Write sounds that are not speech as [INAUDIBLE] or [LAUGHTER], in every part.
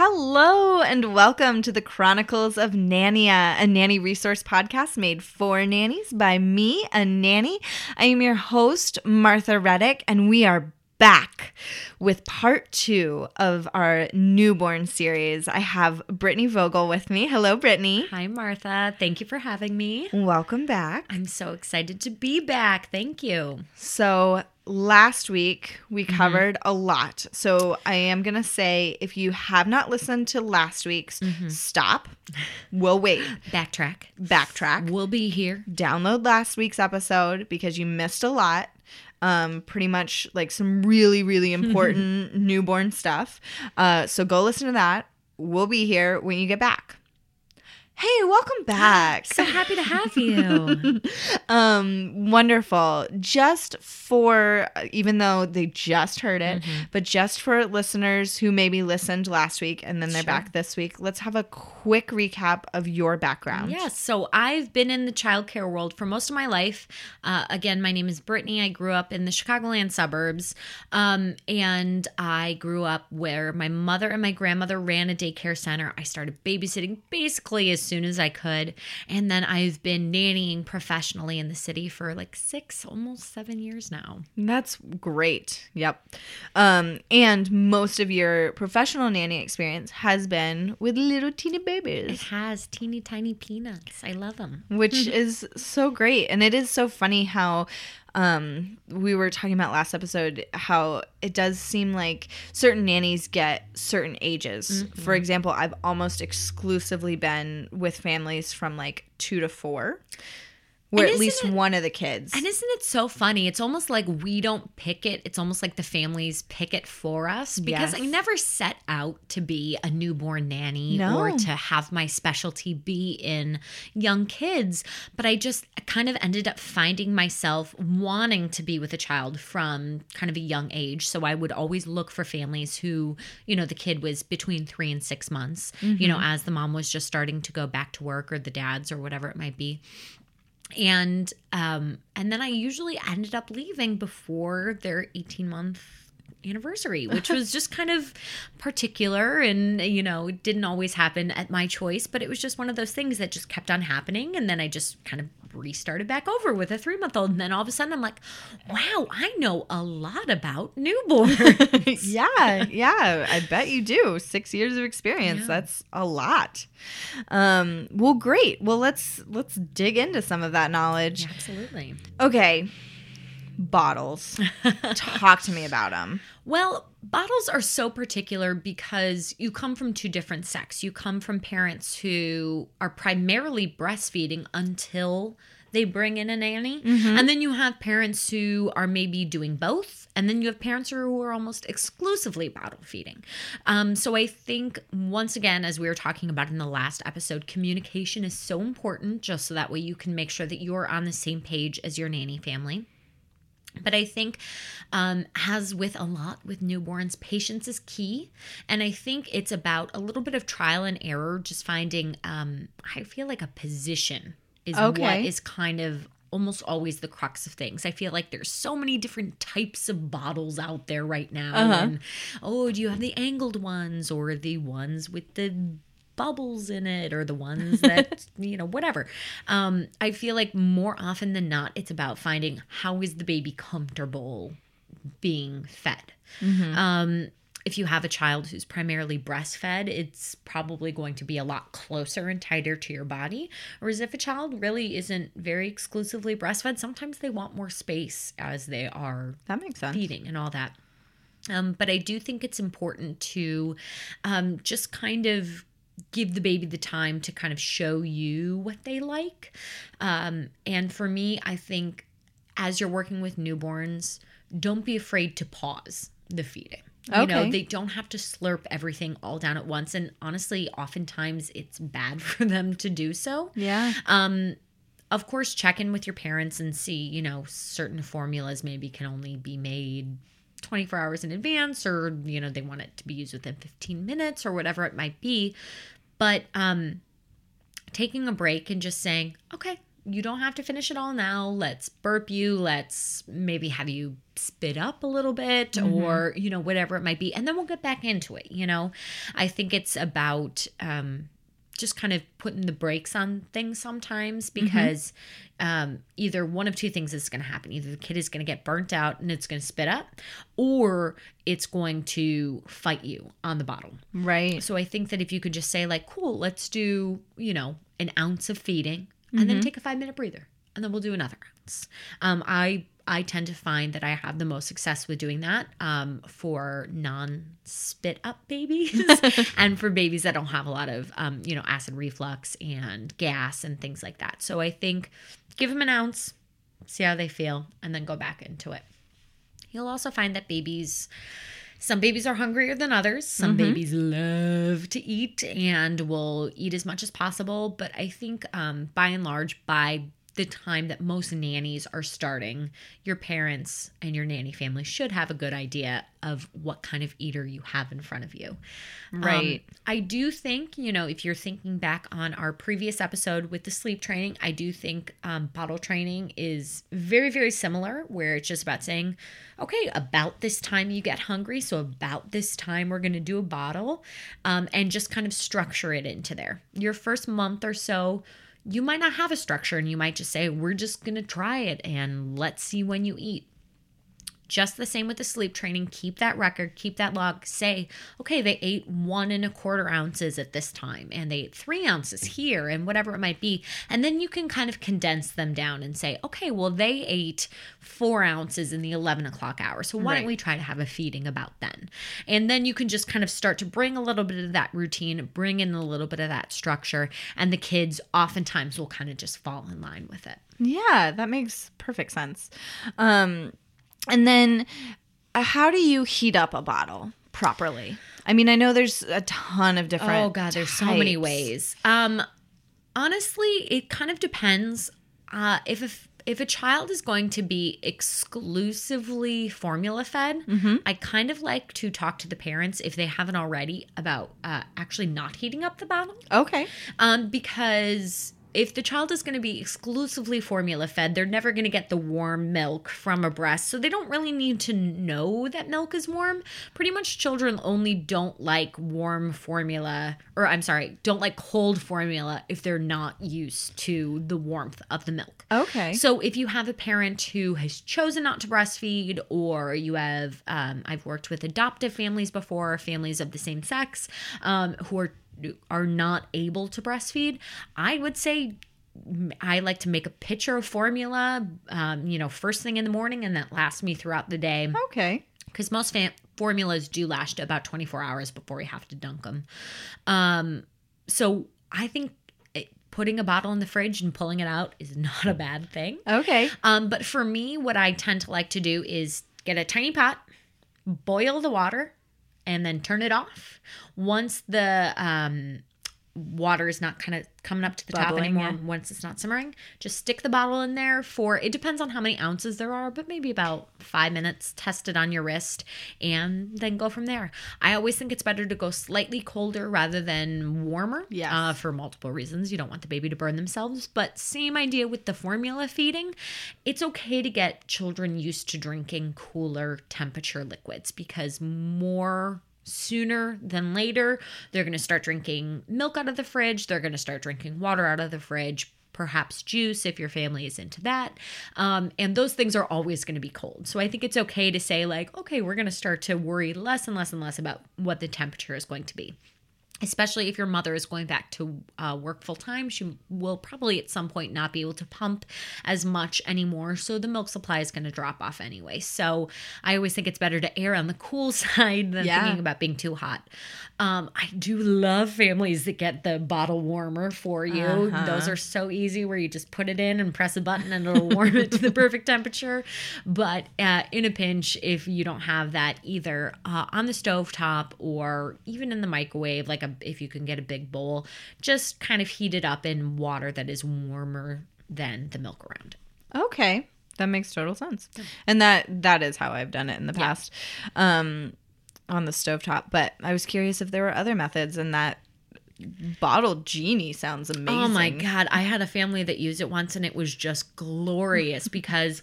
Hello and welcome to the Chronicles of Nania, a nanny resource podcast made for nannies by me, a nanny. I am your host, Martha Reddick, and we are back with part two of our newborn series. I have Brittany Vogel with me. Hello, Brittany. Hi, Martha. Thank you for having me. Welcome back. I'm so excited to be back. Thank you. So, last week we covered a lot. So, I am going to say if you have not listened to last week's, stop. We'll wait. [LAUGHS] Backtrack. Backtrack. We'll be here. Download last week's episode because you missed a lot. Um, pretty much like some really, really [LAUGHS] important newborn stuff. Uh, so go listen to that. We'll be here when you get back. Hey, welcome back. So happy to have you. [LAUGHS] um wonderful just for even though they just heard it Mm-hmm. but just for listeners who maybe listened last week and then they're Sure. back this week let's have a quick recap of your background yes. So I've been in the childcare world for most of my life. Uh, again, my name is Brittany. I grew up in the Chicagoland suburbs. Um, and I grew up where my mother and my grandmother ran a daycare center. I started babysitting basically as soon as I could. And then I've been nannying professionally in the city for like six, almost seven years now. that's great yep um and most of your professional nanny experience has been with little teeny babies. It has teeny tiny peanuts. I love them. which [LAUGHS] is so great and it is so funny how um we were talking about last episode how it does seem like certain nannies get certain ages. For example i've almost exclusively been with families from like two to four where And at least it- one of the kids And isn't it so funny? It's almost like we don't pick it. It's almost like the families pick it for us because I never set out to be a newborn nanny No. or to have my specialty be in young kids. But I just kind of ended up finding myself wanting to be with a child from kind of a young age. So I would always look for families who, you know, the kid was between three and six months, you know, mm-hmm. as the mom was just starting to go back to work or the dads or whatever it might be and um and then i usually ended up leaving before their 18 month anniversary which was just kind of particular and you know didn't always happen at my choice but it was just one of those things that just kept on happening. And then i just kind of restarted back over with a three month old and then all of a sudden i'm like wow i know a lot about newborns. [LAUGHS] Yeah yeah i bet you do. Six years of experience Yeah. that's a lot. Um well great. Well let's let's dig into some of that knowledge. Absolutely. Okay bottles [LAUGHS] talk to me about them Well, bottles are so particular because you come from two different sects. You come from parents who are primarily breastfeeding until they bring in a nanny. And then you have parents who are maybe doing both. And then you have parents who are almost exclusively bottle feeding. Um, so I think, once again, as we were talking about in the last episode, communication is so important just so that way you can make sure that you're on the same page as your nanny family. But I think, um, as with a lot with newborns, patience is key. And I think it's about a little bit of trial and error, just finding, um, I feel like a position is what Okay. is kind of almost always the crux of things. I feel like there's so many different types of bottles out there right now. Uh-huh. And oh, do you have the angled ones or the ones with the bubbles in it or the ones that [LAUGHS] you know whatever um i feel like more often than not it's about finding how is the baby comfortable being fed um if you have a child who's primarily breastfed, it's probably going to be a lot closer and tighter to your body. Whereas if a child really isn't very exclusively breastfed, sometimes they want more space as they are That makes sense. feeding and all that. Um, but I do think it's important to um, just kind of give the baby the time to kind of show you what they like. Um, and for me, I think as you're working with newborns, don't be afraid to pause the feeding. You know, they don't have to slurp everything all down at once. And honestly, oftentimes it's bad [LAUGHS] for them to do so. Yeah. Um, of course, check in with your parents and see, you know, certain formulas maybe can only be made 24 hours in advance or, you know, they want it to be used within 15 minutes or whatever it might be. But um, taking a break and just saying, okay, you don't have to finish it all now. Let's burp you. Let's maybe have you spit up a little bit or, you know, whatever it might be. And then we'll get back into it. You know, I think it's about, um, just kind of putting the brakes on things sometimes because um, either one of two things is going to happen. Either the kid is going to get burnt out and it's going to spit up, or it's going to fight you on the bottle. Right. So I think that if you could just say, like, cool, let's do, you know, an ounce of feeding and then take a five minute breather and then we'll do another ounce. Um, I I tend to find that I have the most success with doing that um, for non spit up babies [LAUGHS] and for babies that don't have a lot of, um, you know, acid reflux and gas and things like that. So I think give them an ounce, see how they feel, and then go back into it. You'll also find that babies, some babies are hungrier than others. Some babies love to eat and will eat as much as possible. But I think um, by and large, by the time that most nannies are starting, your parents and your nanny family should have a good idea of what kind of eater you have in front of you. Right. Um, I do think, you know, if you're thinking back on our previous episode with the sleep training, I do think um, bottle training is very, very similar, where it's just about saying, okay, about this time you get hungry. So, about this time we're going to do a bottle um, and just kind of structure it into there. Your first month or so, you might not have a structure and you might just say, we're just going to try it and let's see when you eat. Just the same with the sleep training. Keep that record, keep that log. Say, okay, they ate one and a quarter ounces at this time, and they ate three ounces here, and whatever it might be. And then you can kind of condense them down and say, okay, well, they ate four ounces in the 11 o'clock hour. So why Right. don't we try to have a feeding about then? And then you can just kind of start to bring a little bit of that routine, bring in a little bit of that structure, and the kids oftentimes will kind of just fall in line with it. Yeah, that makes perfect sense. Um, and then uh, how do you heat up a bottle properly? I mean, I know there's a ton of different. Oh god, there's so many ways. Um honestly, it kind of depends. Uh if if if a child is going to be exclusively formula fed, Mm-hmm. I kind of like to talk to the parents if they haven't already about uh, actually not heating up the bottle. Okay. Um, because if the child is going to be exclusively formula fed, they're never going to get the warm milk from a breast. So they don't really need to know that milk is warm. Pretty much children only don't like warm formula, or I'm sorry, don't like cold formula if they're not used to the warmth of the milk. Okay. So if you have a parent who has chosen not to breastfeed, or you have, um, I've worked with adoptive families before, families of the same sex, um, who are are not able to breastfeed, I would say I like to make a pitcher of formula, um, you know, first thing in the morning, and that lasts me throughout the day okay. because most fam- formulas do last about 24 hours before we have to dunk them. Um, so I think it, putting a bottle in the fridge and pulling it out is [LAUGHS] not a bad thing. Okay. Um, but for me, what I tend to like to do is get a tiny pot, boil the water, and then turn it off. Once the um, water is not kind of coming up to the top anymore yeah. once it's not simmering, just stick the bottle in there for it depends on how many ounces there are, but maybe about five minutes. Test it on your wrist and then go from there. I always think it's better to go slightly colder rather than warmer. Yes. Uh, for multiple reasons. You don't want the baby to burn themselves, but same idea with the formula feeding. It's okay to get children used to drinking cooler temperature liquids because more sooner than later they're going to start drinking milk out of the fridge, they're going to start drinking water out of the fridge. Perhaps juice if your family is into that. Um, and those things are always going to be cold. So I think it's okay to say, like, okay, we're going to start to worry less and less and less about what the temperature is going to be especially if your mother is going back to uh, work full time she will probably at some point not be able to pump as much anymore. So the milk supply is going to drop off anyway. So i always think it's better to err on the cool [LAUGHS] side than Yeah. thinking about being too hot. Um, i do love families that get the bottle warmer for you. Uh-huh. those are so easy where you just put it in and press a button and it'll warm it to the perfect temperature. But uh, in a pinch if you don't have that either uh, on the stove top or even in the microwave like a if you can get a big bowl just kind of heat it up in water that is warmer than the milk around Okay. That makes total sense. And that that is how I've done it in the past. Um on the stovetop. But I was curious if there were other methods and that bottle genie sounds amazing. Oh my god, I had a family that used it once and it was just glorious because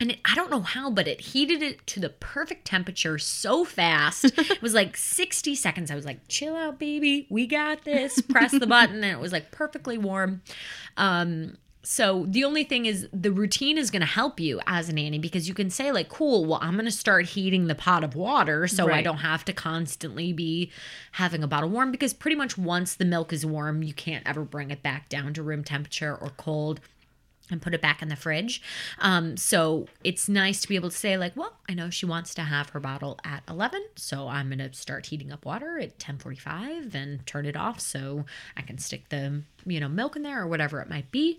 and it, I don't know how, but it heated it to the perfect temperature so fast. [LAUGHS] it was like 60 seconds. I was like, chill out, baby. We got this. Press the button. And it was like perfectly warm. Um, so the only thing is the routine is going to help you as a nanny because you can say like cool well i'm going to start heating the pot of water so i don't have to constantly be having a bottle warm because pretty much once the milk is warm you can't ever bring it back down to room temperature or cold and put it back in the fridge. Um, so it's nice to be able to say, like, well, I know she wants to have her bottle at 11, so I'm going to start heating up water at 10:45 and turn it off so I can stick the, you know, milk in there or whatever it might be.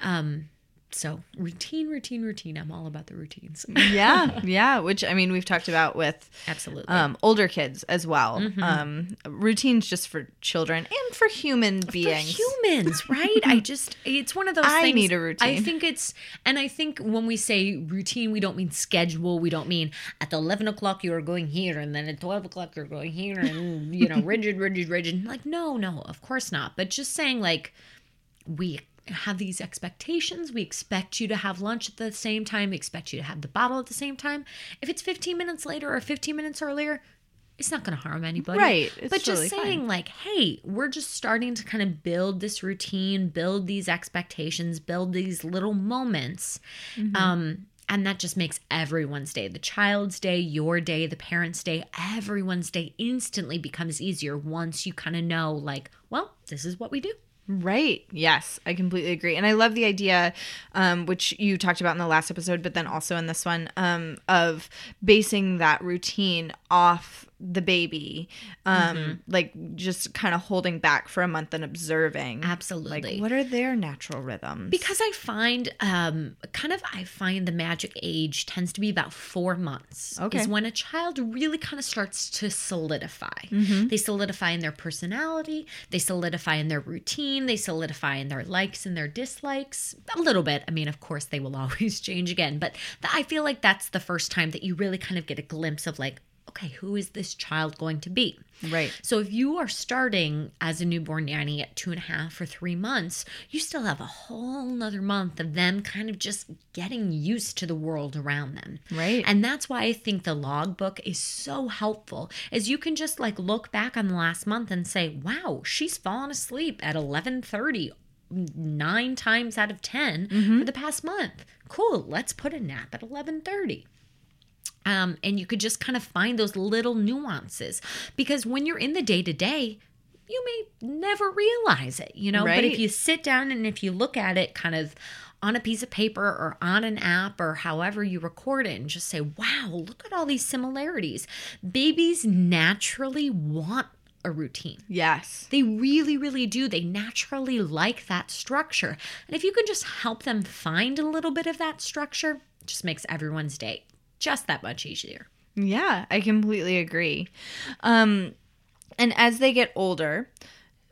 Um, so routine, routine, routine. I'm all about the routines. [LAUGHS] yeah, yeah. Which I mean, we've talked about with Absolutely. um, older kids as well. Mm-hmm. Um, routines just for children and for human beings. For humans, [LAUGHS] right? I just it's one of those I things. need a I routine. I think it's and I think when we say routine, we don't mean schedule. We don't mean at the eleven o'clock you are going here and then at twelve o'clock you're going here and you know, [LAUGHS] rigid, rigid, rigid. Like, no, no, of course not. But just saying like we have these expectations. We expect you to have lunch at the same time. We expect you to have the bottle at the same time. If it's 15 minutes later or 15 minutes earlier, it's not going to harm anybody. Right. It's but just totally saying, fine. like, hey, we're just starting to kind of build this routine, build these expectations, build these little moments. Mm-hmm. Um, and that just makes everyone's day, the child's day, your day, the parent's day, everyone's day instantly becomes easier once you kind of know, like, well, this is what we do. Right. Yes, I completely agree. And I love the idea, um, which you talked about in the last episode, but then also in this one, um, of basing that routine off the baby. Um, Mm-hmm. like just kind of holding back for a month and observing. Absolutely. Like what are their natural rhythms? because I find um kind of I find the magic age tends to be about four months. Okay. Is when a child really kind of starts to solidify. Mm-hmm. They solidify in their personality, they solidify in their routine, they solidify in their likes and their dislikes. A little bit. I mean, of course they will [LAUGHS] always change again, but th- I feel like that's the first time that you really kind of get a glimpse of like, okay, who is this child going to be? right. So if you are starting as a newborn nanny at two and a half or three months, you still have a whole nother month of them kind of just getting used to the world around them. Right. And that's why I think the logbook is so helpful is you can just like look back on the last month and say, wow, she's fallen asleep at 1130 nine times out of 10 mm-hmm. for the past month. Cool. Let's put a nap at 1130. Um, and you could just kind of find those little nuances because when you're in the day to day, you may never realize it, you know. But if you sit down and if you look at it kind of on a piece of paper or on an app or however you record it and just say, wow, look at all these similarities. Babies naturally want a routine. Yes. They really, really do. They naturally like that structure. And if you can just help them find a little bit of that structure, it just makes everyone's day just that much easier. Yeah, I completely agree. Um, and as they get older,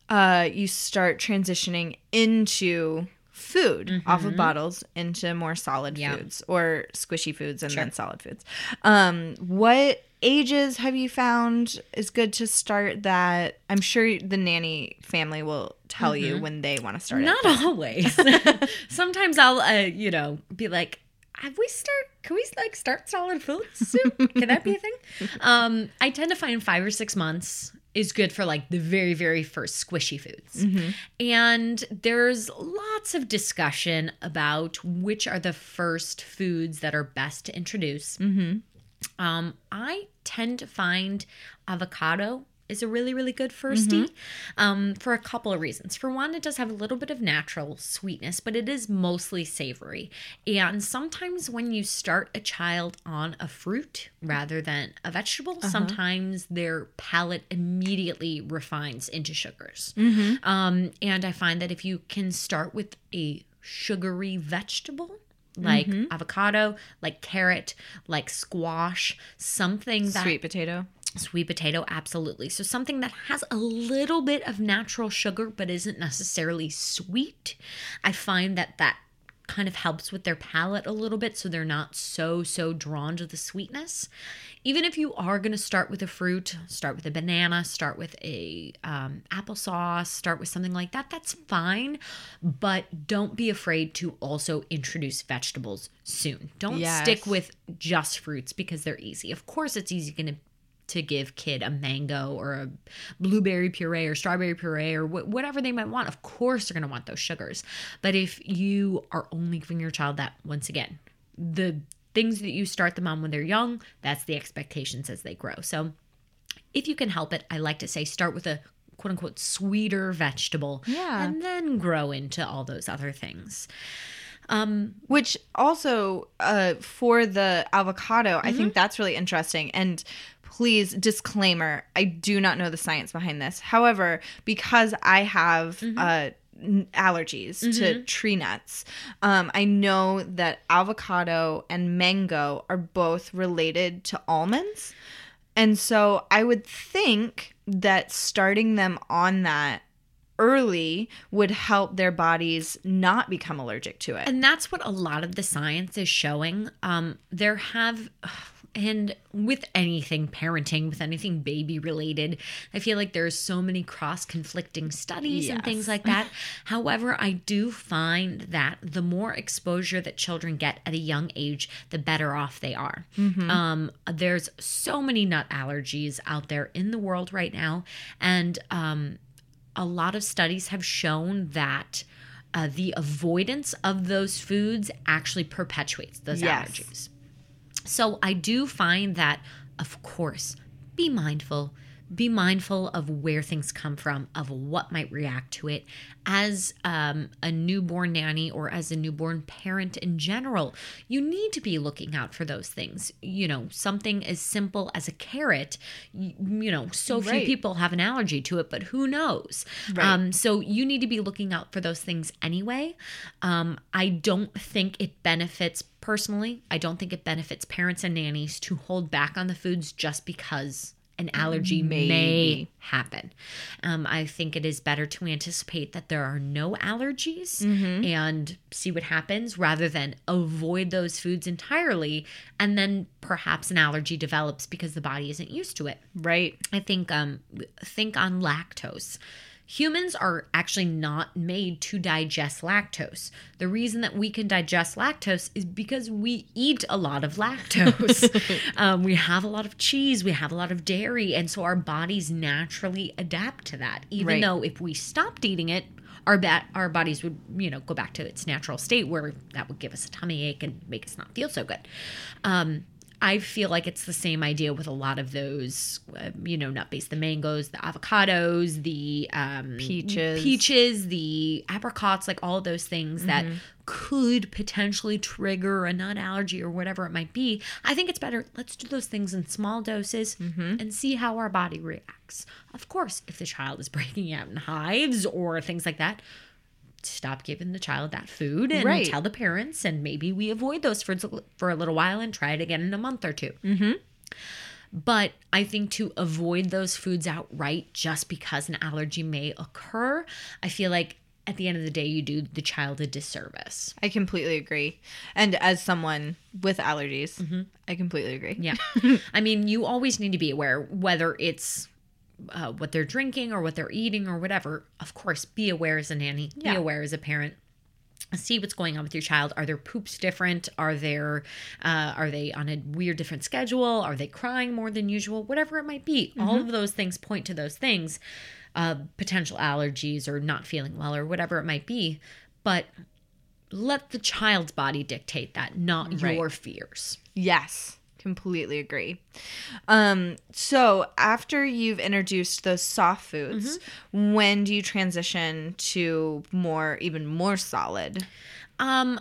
uh, you start transitioning into food off of bottles into more solid Mm-hmm. Yeah. foods or squishy foods and then solid foods. Um, what ages have you found is good to start that? I'm sure the nanny family will tell you when they want to start Mm-hmm. Not it. always. [LAUGHS] Sometimes I'll, uh, you know, be like, have we start? Can we like start solid foods soon? Can that be a thing? [LAUGHS] Um, I tend to find five or six months is good for like the very, very first squishy foods. And there's lots of discussion about which are the first foods that are best to introduce. Um, I tend to find avocado is a really, really good firstie um, for a couple of reasons. For one, it does have a little bit of natural sweetness, but it is mostly savory. And sometimes when you start a child on a fruit rather than a vegetable, sometimes their palate immediately refines into sugars. Um, and I find that if you can start with a sugary vegetable, like avocado, like carrot, like squash, something that Sweet potato. Sweet potato, absolutely. So something that has a little bit of natural sugar but isn't necessarily sweet. I find that that kind of helps with their palate a little bit so they're not so so drawn to the sweetness. Even if you are going to start with a fruit, start with a banana, start with a um, applesauce, start with something like that. That's fine, but don't be afraid to also introduce vegetables soon. Don't Yes. stick with just fruits because they're easy. Of course, it's easy going to to give kid a mango or a blueberry puree or strawberry puree or wh- whatever they might want. Of course, they're going to want those sugars. But if you are only giving your child that, once again, the things that you start them on when they're young, that's the expectations as they grow. So if you can help it, I like to say start with a quote unquote sweeter vegetable Yeah. and then grow into all those other things. Which also uh, for the avocado, I Mm-hmm. think that's really interesting. And please, disclaimer: I do not know the science behind this. However, because I have Mm-hmm. uh, allergies to tree nuts, um, I know that avocado and mango are both related to almonds. And so I would think that starting them on that early would help their bodies not become allergic to it. And that's what a lot of the science is showing. Um, there have, [SIGHS] and with anything parenting, with anything baby related, I feel like there's so many cross conflicting studies and things like that. [LAUGHS] However, I do find that the more exposure that children get at a young age, the better off they are. Um, there's so many nut allergies out there in the world right now. And, um, a lot of studies have shown that uh, the avoidance of those foods actually perpetuates those Yes. allergies. So I do find that, of course, be mindful. Be mindful of where things come from, of what might react to it. As um, a newborn nanny or as a newborn parent in general, you need to be looking out for those things. You know, something as simple as a carrot, you, you know, so few people have an allergy to it, but who knows? Right. Um, so you need to be looking out for those things anyway. Um, I don't think it benefits personally. I don't think it benefits parents and nannies to hold back on the foods just because an allergy may happen. Um, I think it is better to anticipate that there are no allergies and see what happens rather than avoid those foods entirely and then perhaps an allergy develops because the body isn't used to it. right. I think um think on lactose. Humans are actually not made to digest lactose. The reason that we can digest lactose is because we eat a lot of lactose. [LAUGHS] um, we have a lot of cheese, we have a lot of dairy, and so our bodies naturally adapt to that. Even Right. though if we stopped eating it, our ba- our bodies would you know go back to its natural state where that would give us a tummy ache and make us not feel so good. Um, I feel like it's the same idea with a lot of those, uh, you know, nut based, the mangoes, the avocados, the um, Peaches. peaches, the apricots, like all those things that could potentially trigger a nut allergy or whatever it might be. I think it's better. Let's do those things in small doses and see how our body reacts. Of course, if the child is [LAUGHS] breaking out in hives or things like that, stop giving the child that food and Right. tell the parents and maybe we avoid those foods for a little while and try it again in a month or 2 mm-hmm. But I think to avoid those foods outright just because an allergy may occur, I feel like at the end of the day, you do the child a disservice. I completely agree. And as someone with allergies, I completely agree. Yeah. [LAUGHS] I mean, you always need to be aware whether it's uh, what they're drinking or what they're eating or whatever. Of course, be aware as a nanny, Yeah. be aware as a parent. See what's going on with your child. Are their poops different? Are there, uh, are they on a weird different schedule? Are they crying more than usual? Whatever it might be, all of those things point to those things, uh, potential allergies or not feeling well or whatever it might be. But let the child's body dictate that, not Right. your fears. Yes, completely agree. Um, so after you've introduced those soft foods, when do you transition to more, even more solid? Um,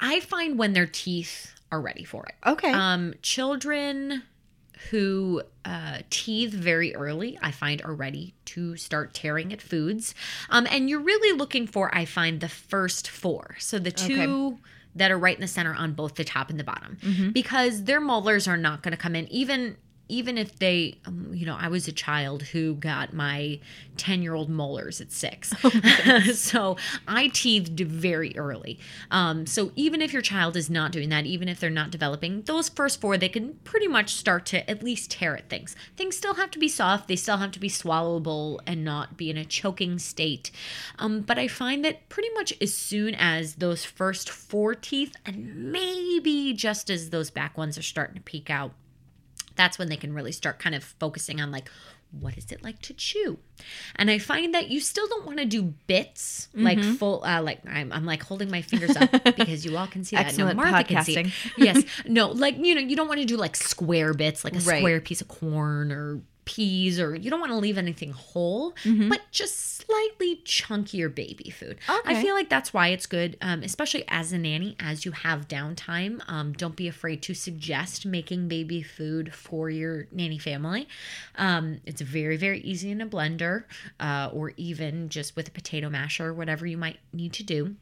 I find when their teeth are ready for it. Okay. Um, children who uh, teeth very early, I find are ready to start tearing at foods. Um, and you're really looking for, I find, the first four. So the two that are right in the center on both the top and the bottom, mm-hmm. because their molars are not going to come in even. Even if they, um, you know, I was a child who got my 10 year old molars at six. [LAUGHS] [LAUGHS] so I teethed very early. Um, so even if your child is not doing that, even if they're not developing, those first four, they can pretty much start to at least tear at things. Things still have to be soft, they still have to be swallowable and not be in a choking state. Um, but I find that pretty much as soon as those first four teeth, and maybe just as those back ones are starting to peek out, that's when they can really start kind of focusing on like what is it like to chew and i find that you still don't want to do bits like full uh, like I'm, I'm like holding my fingers up [LAUGHS] because you all can see that no martha can see it. yes [LAUGHS] no like you know you don't want to do like square bits like a Right. square piece of corn or peas or you don't want to leave anything whole but just slightly chunkier baby food. I feel like that's why it's good um, especially as a nanny as you have downtime um, don't be afraid to suggest making baby food for your nanny family. Um, it's very very easy in a blender uh, or even just with a potato masher whatever you might need to do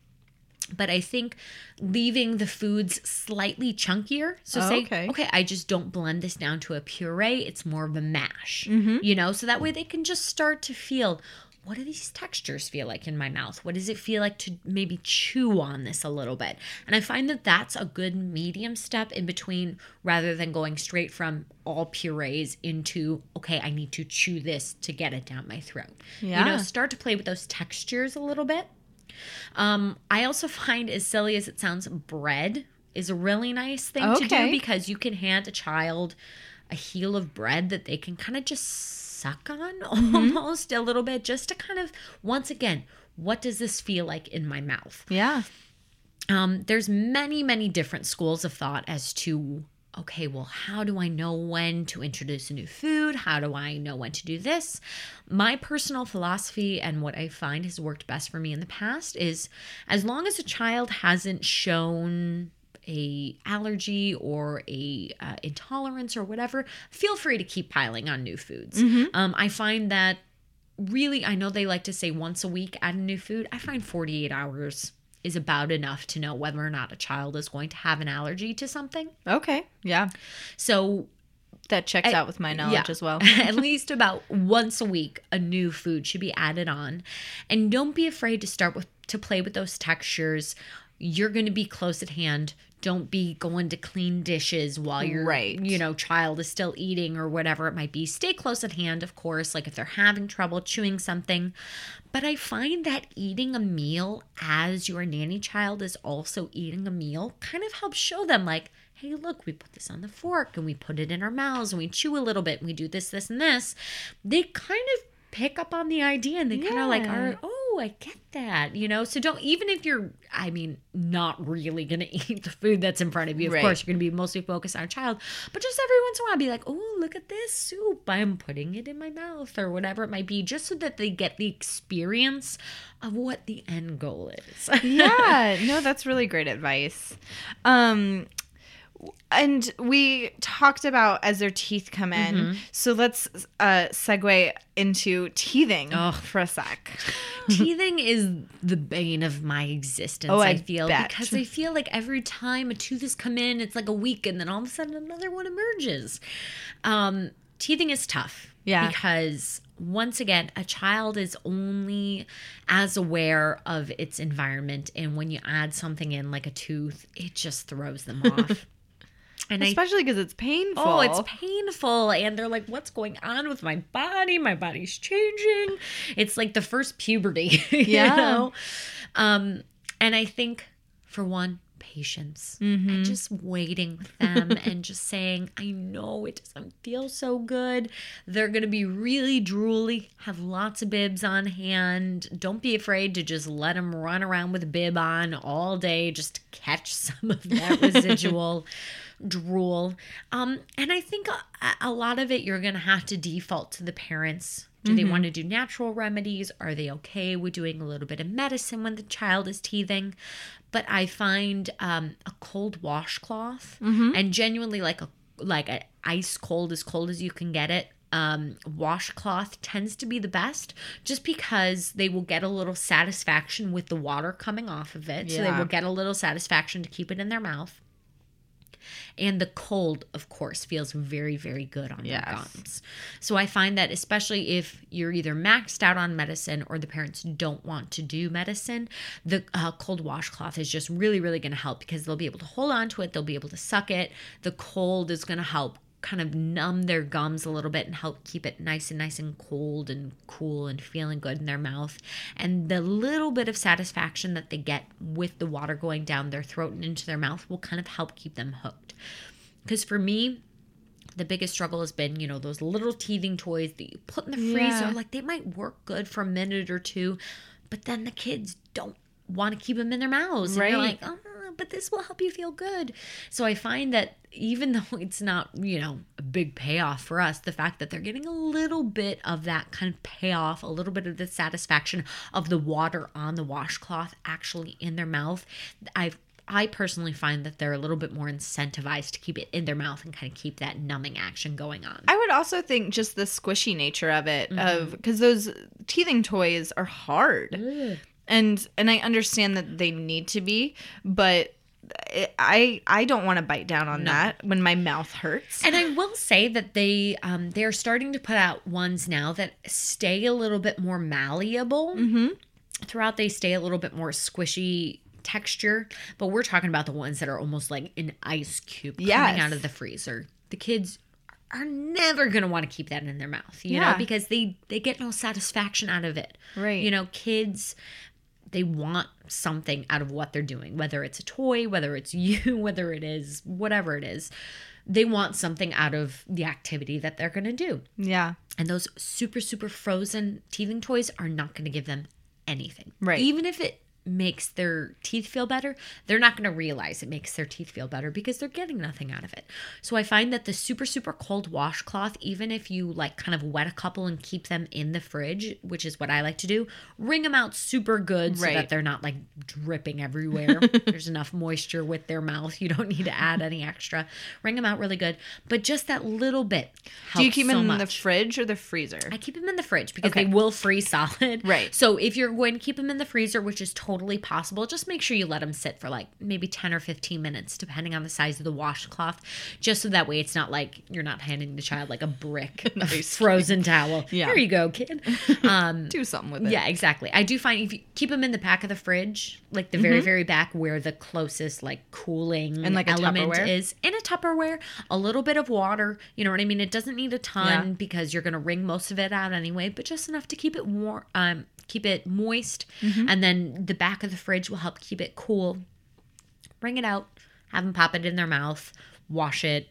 but I think leaving the foods slightly chunkier. So Oh, say, okay. okay. I just don't blend this down to a puree. It's more of a mash, Mm-hmm. you know, so that way they can just start to feel what do these textures feel like in my mouth? What does it feel like to maybe chew on this a little bit? And I find that that's a good medium step in between rather than going straight from all purees into, okay, I need to chew this to get it down my throat. You Yeah. know, start to play with those textures a little bit. Um, I also [LAUGHS] find, as silly as it sounds, bread is a really nice thing to do because you can hand a child a heel of bread that they can kind of just suck on [LAUGHS] almost a little bit, just to kind of, once again, what does this feel like in my mouth? yeah. um, there's many many different schools of thought as to okay well how do i know when to introduce a new food? How do i know when to do this? My personal philosophy and what i find has worked best for me in the past is as long as a child hasn't shown a allergy or a uh, intolerance or whatever feel free to keep piling on new foods. Um, i find that really i know they like to say once a week add a new food. I find 48 hours is about enough to know whether or not a child is going to have an allergy to something Okay. Yeah. so That checks out with my knowledge yeah. as well. [LAUGHS] at least about once a week a new food should be added on and don't be afraid to start with to play with those textures you're going to be close at hand don't be going to clean dishes while your Right. you know child is still eating or whatever it might be. Stay close at hand of course like if they're having trouble chewing something. But i find that eating a meal as your nanny child is also eating a meal kind of helps show them like hey look we put this on the fork and we put it in our mouths and we chew a little bit and we do this this and this. They kind of pick up on the idea and they kind of like are oh i get that you know so don't even if you're i mean not really gonna [LAUGHS] eat the food that's in front of you of Right. course you're gonna be mostly focused on a child but just every once in a while be like oh look at this soup i'm putting it in my mouth or whatever it might be just so that they get the experience of what the end goal is [LAUGHS] yeah, no, that's really great advice. Um, And we talked about as their teeth come in. Mm-hmm. So let's uh, segue into teething for a sec. [LAUGHS] Teething is the bane of my existence, Oh, I I, feel. bet. Because I feel like every time a tooth has come in, it's like a week and then all of a sudden another one emerges. Um, teething is tough. Yeah. Because once again, a child is only as aware of its environment. And when you add something in like a tooth, it just throws them [LAUGHS] off. And Especially because it's painful. Oh, it's painful. And they're like, what's going on with my body? My body's changing. It's like the first puberty, [LAUGHS] you know? Um, and I think, for one, patience. And just waiting with them [LAUGHS] and just saying, I know it doesn't feel so good. They're going to be really drooly, have lots of bibs on hand. Don't be afraid to just let them run around with a bib on all day just catch some of that [LAUGHS] residual drool. Um, and I think a, a lot of it you're going to have to default to the parents. Do they want to do natural remedies? Are they okay with doing a little bit of medicine when the child is teething? But I find um, a cold washcloth and genuinely like a like a ice cold as cold as you can get it um, washcloth tends to be the best just because they will get a little satisfaction with the water coming off of it. So they will get a little satisfaction to keep it in their mouth. And the cold, of course, feels very, very good on Yes. their gums. So I find that especially if you're either maxed out on medicine or the parents don't want to do medicine, the uh, cold washcloth is just really, really going to help because they'll be able to hold on to it, they'll be able to suck it. The cold is going to help kind of numb their gums a little bit and help keep it nice and nice and cold and cool and feeling good in their mouth. And the little bit of satisfaction that they get with the water going down their throat and into their mouth will kind of help keep them hooked. Because for me, the biggest struggle has been, you know, those little teething toys that you put in the freezer. Yeah. Like they might work good for a minute or two, but then the kids don't want to keep them in their mouths. And you're Right. like, oh, but this will help you feel good. So I find that even [LAUGHS] though it's not, you know, a big payoff for us, the fact that they're getting a little bit of that kind of payoff, a little bit of the satisfaction of the water on the washcloth actually in their mouth, I've I personally find that they're a little bit more incentivized to keep it in their mouth and kind of keep that numbing action going on. I would also think just the squishy nature of it, Mm-hmm. of because those teething toys are hard, and and I understand that they need to be, but I I don't want to bite down on that when my mouth hurts. And I will say that they um, they're starting to put out ones now that stay a little bit more malleable. Mm-hmm. Throughout, they stay a little bit more squishy texture, but we're talking about the ones that are almost like an ice cube coming Yes. out of the freezer. The kids are never going to want to keep that in their mouth, you Yeah. know, because they they get no satisfaction out of it. Right. You know, kids they want something out of what they're doing, whether it's a toy, whether it's [LAUGHS] you, whether it is whatever it is. They want something out of the activity that they're going to do. Yeah, And those super, super frozen teething toys are not going to give them anything. Right. Even if it makes their teeth feel better, they're not going to realize it makes their teeth feel better because they're getting nothing out of it. So I find that the super, super cold washcloth, even if you like kind of wet a couple and keep them in the fridge, which is what I like to do, wring them out super good so Right. that they're not like dripping everywhere. [LAUGHS] There's enough moisture with their mouth. You don't need to add any extra. Wring them out really good. But just that little bit. do you keep so them in the fridge or the freezer? I keep them in the fridge because Okay. they will freeze solid. Right. So if you're going to keep them in the freezer, which is totally possible, just make sure you let them sit for like maybe 10 or 15 minutes, depending on the size of the washcloth, just so that way it's not like you're not handing the child like a brick [LAUGHS] Nice. [LAUGHS] frozen towel. Yeah. Here you go, kid. [LAUGHS] Um, do something with it. yeah, exactly. I do find if you keep them in the back of the fridge, like the very, very back where the closest like cooling And, like, element is in a Tupperware, a little bit of water. You know what I mean? It doesn't need a ton Yeah. because you're gonna wring most of it out anyway, but just enough to keep it warm, um, keep it moist, Mm-hmm. and then the back of the fridge will help keep it cool. Wring it out, have them pop it in their mouth, wash it,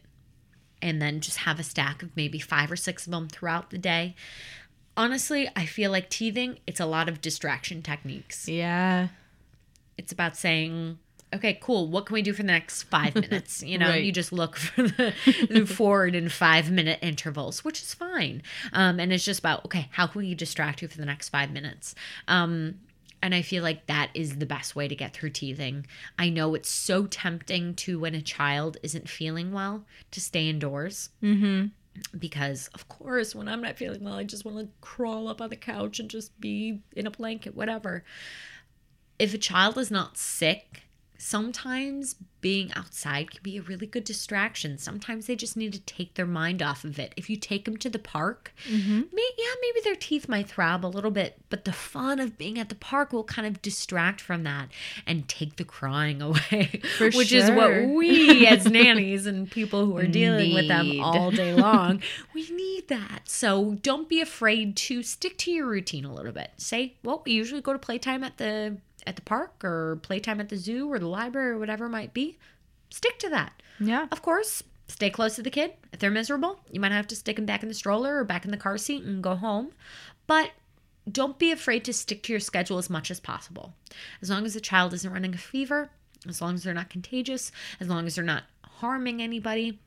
and then just have a stack of maybe five or six of them throughout the day. Honestly, I feel like teething, it's a lot of distraction techniques. Yeah. It's about saying, okay, cool, what can we do for the next five [LAUGHS] minutes? You know, Right. you just look for the, the [LAUGHS] forward and five minute intervals, which is fine. Um, and it's just about, okay, how can we distract you for the next five minutes? Um, And I feel like that is the best way to get through teething. I know it's so tempting to, when a child isn't feeling well, to stay indoors. Mm-hmm. Because, of course, when I'm not feeling well, I just want to crawl up on the couch and just be in a blanket, whatever. If a child is not sick, sometimes being outside can be a really good distraction. Sometimes they just need to take their mind off of it. If you take them to the park, Mm-hmm. may, yeah, maybe their teeth might throb a little bit, but the fun of being at the park will kind of distract from that and take the crying [LAUGHS] away, For which is what we as [LAUGHS] nannies and people who are dealing with them all day long, we need that. So don't be afraid to stick to your routine a little bit. Say, well, we usually go to playtime at the at the park or playtime at the zoo or the library or whatever it might be. Stick to that. Yeah. Of course, stay close to the kid. If they're miserable, you might have to stick them back in the stroller or back in the car seat and go home. But don't be afraid to stick to your schedule as much as possible. As long as the child isn't running a fever, as long as they're not contagious, as long as they're not harming anybody,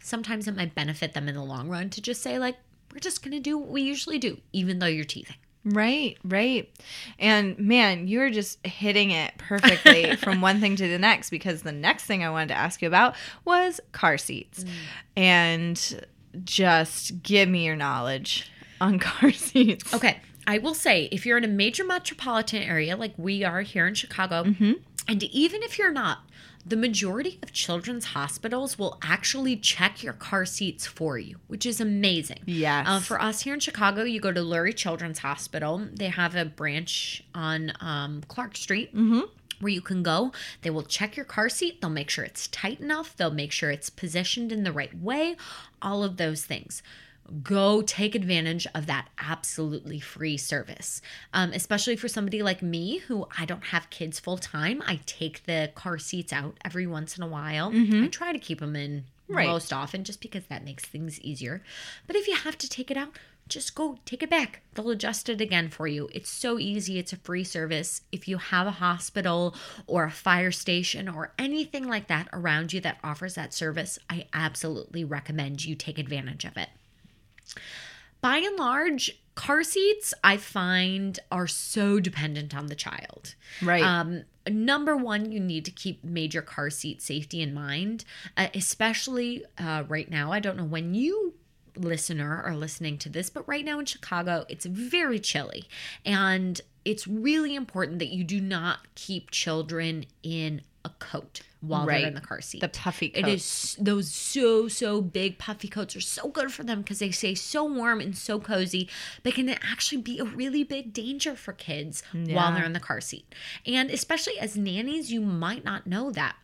sometimes it might benefit them in the long run to just say, like, we're just going to do what we usually do, even though you're teething. Right, right. And man, you were just hitting it perfectly [LAUGHS] from one thing to the next because the next thing I wanted to ask you about was car seats. Mm. And just give me your knowledge on [LAUGHS] car seats. Okay. I will say, if you're in a major metropolitan area like we are here in Chicago, mm-hmm. and even if you're not, the majority of children's hospitals will actually check your car seats for you, which is amazing. Yes. Uh, for us here in Chicago, you go to Lurie Children's Hospital. They have a branch on um, Clark Street. Where you can go, they will check your car seat. They'll make sure it's tight enough. They'll make sure it's positioned in the right way. All of those things go take advantage of that absolutely free service. Um, especially for somebody like me who I don't have kids full time. I take the car seats out every once in a while. I try to keep them in Right. most often just because that makes things easier. But if you have to take it out, just go take it back. They'll adjust it again for you. It's so easy. It's a free service. If you have a hospital or a fire station or anything like that around you that offers that service, I absolutely recommend you take advantage of it by and large, car seats I find are so dependent on the child. Right. Um, number one, you need to keep major car seat safety in mind, uh, especially uh, right now. I don't know when you listener are listening to this, but right now in Chicago, it's very chilly. And it's really important that you do not keep children in a coat while Right. they're in the car seat. The puffy It is those so so big puffy coats are so good for them because they stay so warm and so cozy. But can actually be a really big danger for kids while they're in the car seat. And especially as nannies, you might not know that.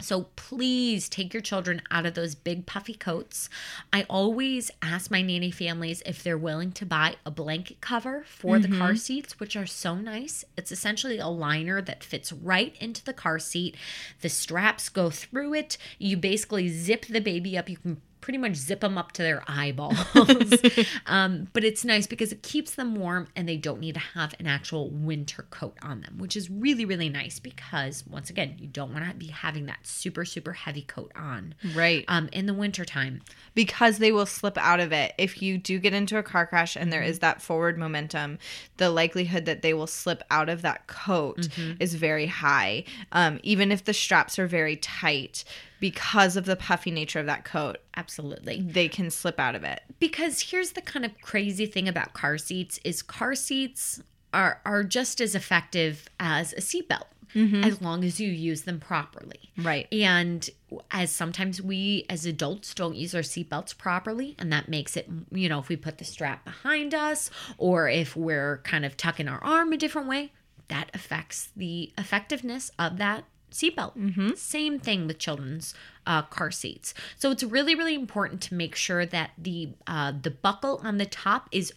So please take your children out of those big puffy coats. I always ask my nanny families if they're willing to buy a blanket cover for the car mm-hmm. seats, which are so nice. It's essentially a liner that fits right into the car seat. The straps go through it. You basically zip the baby up. You can pretty much zip them up to their eyeballs. [LAUGHS] um, but it's nice because it keeps them warm and they don't need to have an actual winter coat on them, which is really, really nice because, once again, you don't want to be having that super, super heavy coat on Right. um, in the wintertime. because they will slip out of it. If you do get into a car crash and there is that forward momentum, the likelihood that they will slip out of that coat is very high. Um, even if the straps are very tight, because of the puffy nature of that coat, Absolutely. they can slip out of it. because here's the kind of crazy thing about car seats is car seats are are just as effective as a seatbelt mm-hmm. as long as you use them properly. Right. And as sometimes we as adults don't use our seatbelts properly, and that makes it, you know, if we put the strap behind us or if we're kind of tucking our arm a different way, that affects the effectiveness of that seatbelt. Same thing with children's uh, car seats. So it's really, really important to make sure that the uh, the buckle on the top is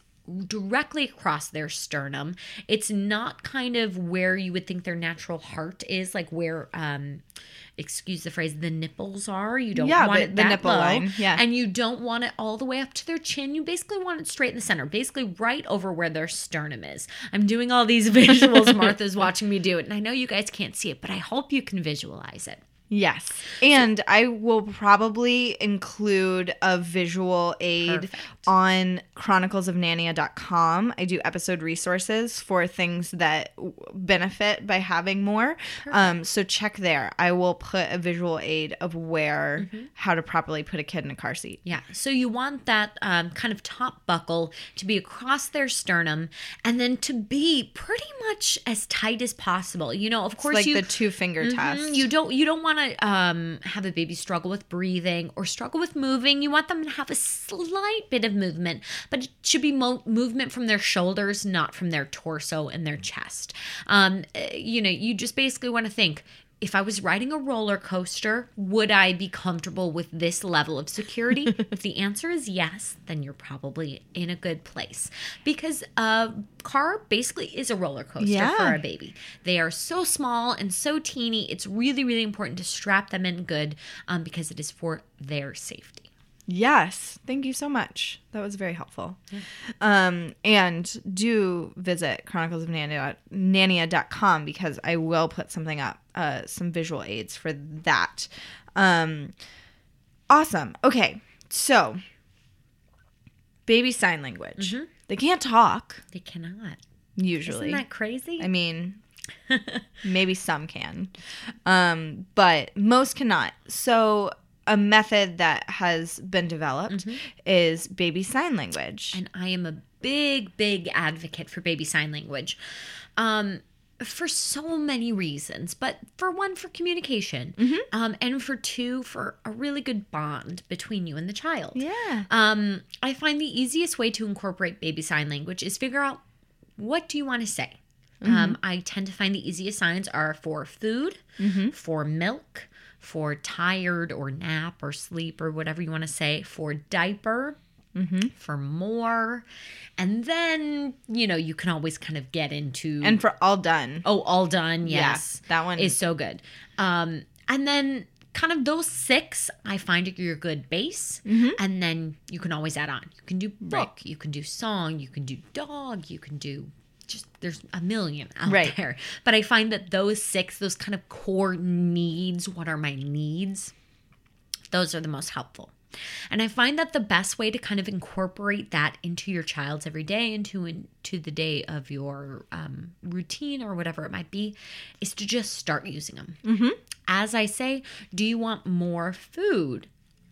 directly across their sternum. It's not kind of where you would think their natural heart is, like where um excuse the phrase the nipples are. You don't Yeah, want the- it the that nipple low, line, yeah. And you don't want it all the way up to their chin. You basically want it straight in the center, basically right over where their sternum is. I'm doing all these [LAUGHS] visuals. Martha's watching me do it, and I know you guys can't see it, but I hope you can visualize it. Yes. And I will probably include a visual aid Perfect. On chroniclesofnania.com. I do episode resources for things that benefit by having more. Um, so check there. I will put a visual aid of where how to properly put a kid in a car seat. Yeah. So you want that um, kind of top buckle to be across their sternum and then to be pretty much as tight as possible. You know, of It's course, like you. the two finger Mhm, test. You don't you don't want to um, have a baby struggle with breathing or struggle with moving. You want them to have a slight bit of movement, but it should be mo- movement from their shoulders, not from their torso and their chest. Um, uh, you know, you just basically want to think. If I was riding a roller coaster, would I be comfortable with this level of security? [LAUGHS] if the answer is yes, then you're probably in a good place. Because a car basically is a roller coaster Yeah. for a baby. They are so small and so teeny. It's really, really important to strap them in good um, because it is for their safety. Yes. Thank you so much. That was very helpful. Um, and do visit chroniclesofnania.com because I will put something up, uh, some visual aids for that. Um, awesome. Okay. So, baby sign language. They can't talk They cannot. usually. Isn't that crazy? I mean, [LAUGHS] maybe some can, um, but most cannot. So, a method that has been developed is baby sign language. and I am a big, big advocate for baby sign language. Um, for so many reasons, but for one, for communication, um, and for two, for a really good bond between you and the child. yeah. Um, I find the easiest way to incorporate baby sign language is figure out what do you want to say. Um, I tend to find the easiest signs are for food, for milk, for tired or nap or sleep or whatever you want to say, for diaper, for more, and then you know you can always kind of get into And for all done. oh all done Yeah, yes that one- is so good. Um, and then kind of those six, I find are your good base, Mm-hmm. and then you can always add on. You can do book, you can do song, you can do dog, you can do just there's a million out Right. there. But I find that those six, those kind of core needs, what are my needs? Those are the most helpful. And I find that the best way to kind of incorporate that into your child's every day, into into the day of your um, routine or whatever it might be, is to just start using them. Mm-hmm. As I say, do you want more food?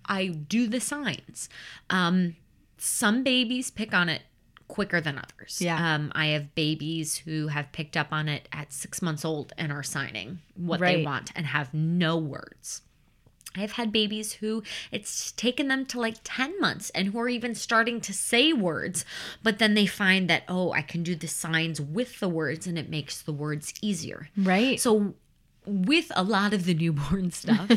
I do the signs. Um, some babies pick on it quicker than others. Yeah. Um, I have babies who have picked up on it at six months old and are signing what they want and have no words. I've had babies who it's taken them to like 10 months and who are even starting to say words, but then they find that, oh, I can do the signs with the words and it makes the words easier. Right. So, with a lot of the newborn [LAUGHS] stuff,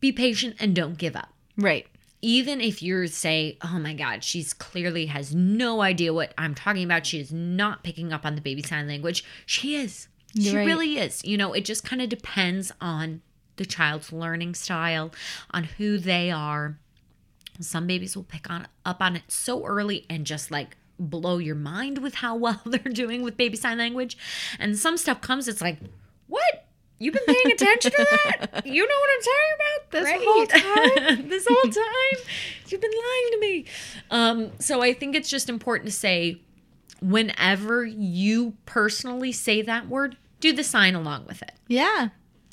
be patient and don't give up. right. Even if you say, oh my God, she's clearly has no idea what I'm talking about. She is not picking up on the baby sign language. She is. She Right. really is. You know, it just kind of depends on the child's learning style, on who they are. Some babies will pick on up on it so early and just like blow your mind with how well [LAUGHS] they're doing with baby sign language. And some stuff comes, it's like, what? You've been paying attention to that? You know what I'm talking about? This Great. whole [LAUGHS] time? this whole time? You've been lying to me. Um, so I think it's just important to say whenever you personally say that word, do the sign along with it. Yeah.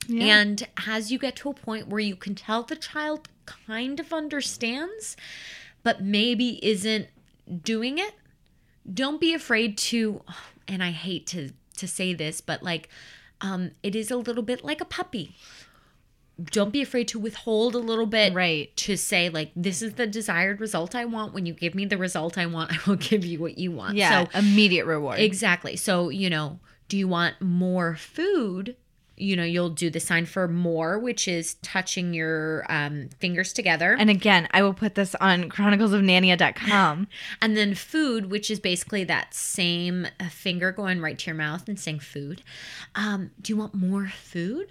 Yeah. And as you get to a point where you can tell the child kind of understands, but maybe isn't doing it, don't be afraid to, and I hate to to say this, but like um, it is a little bit like a puppy. Don't be afraid to withhold a little bit Right. to say like this is the desired result I want. When you give me the result I want, [LAUGHS] I will give you what you want. yeah. So immediate reward. Exactly. So, you know, do you want more food? You know, you'll do the sign for more, which is touching your um, fingers together. and again, I will put this on chroniclesofnania.com. [LAUGHS] And then food, which is basically that same uh, finger going right to your mouth and saying food. Um, do you want more food?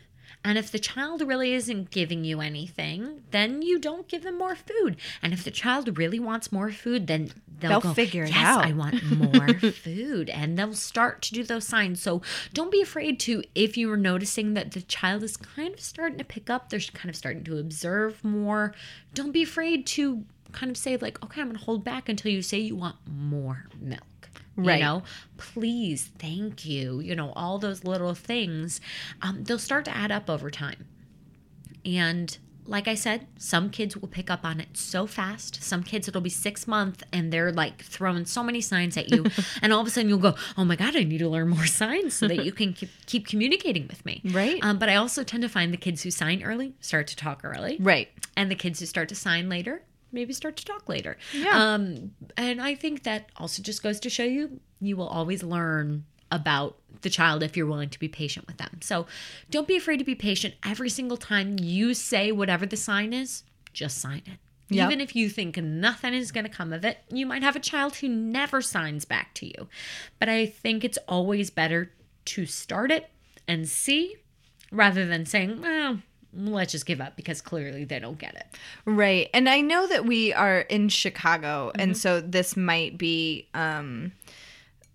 And if the child really isn't giving you anything, then you don't give them more food. And if the child really wants more food, then they'll, They'll go, figure it yes, out." I want [LAUGHS] more food. And they'll start to do those signs. So don't be afraid to, if you are noticing that the child is kind of starting to pick up, they're kind of starting to observe more, don't be afraid to kind of say like, okay, I'm going to hold back until you say you want more milk. Right. You know, please, thank you. You know, all those little things, um, they'll start to add up over time. And like I said, some kids will pick up on it so fast. Some kids, it'll be six months and they're like throwing so many signs at you. [LAUGHS] and all of a sudden you'll go, oh my God, I need to learn more [LAUGHS] signs so that you can keep, keep communicating with me. Right. Um, but I also tend to find the kids who sign early start to talk early. Right. And the kids who start to sign later maybe start to talk later. Yeah. Um, and I think that also just goes to show you, you will always learn about the child if you're willing to be patient with them. So don't be afraid to be patient. Every single time you say whatever the sign is, just sign it. Yep. Even if you think nothing is going to come of it, you might have a child who never signs back to you. But I think it's always better to start it and see rather than saying, well, let's just give up because clearly they don't get it. Right. And I know that we are in Chicago Mm-hmm. and so this might be um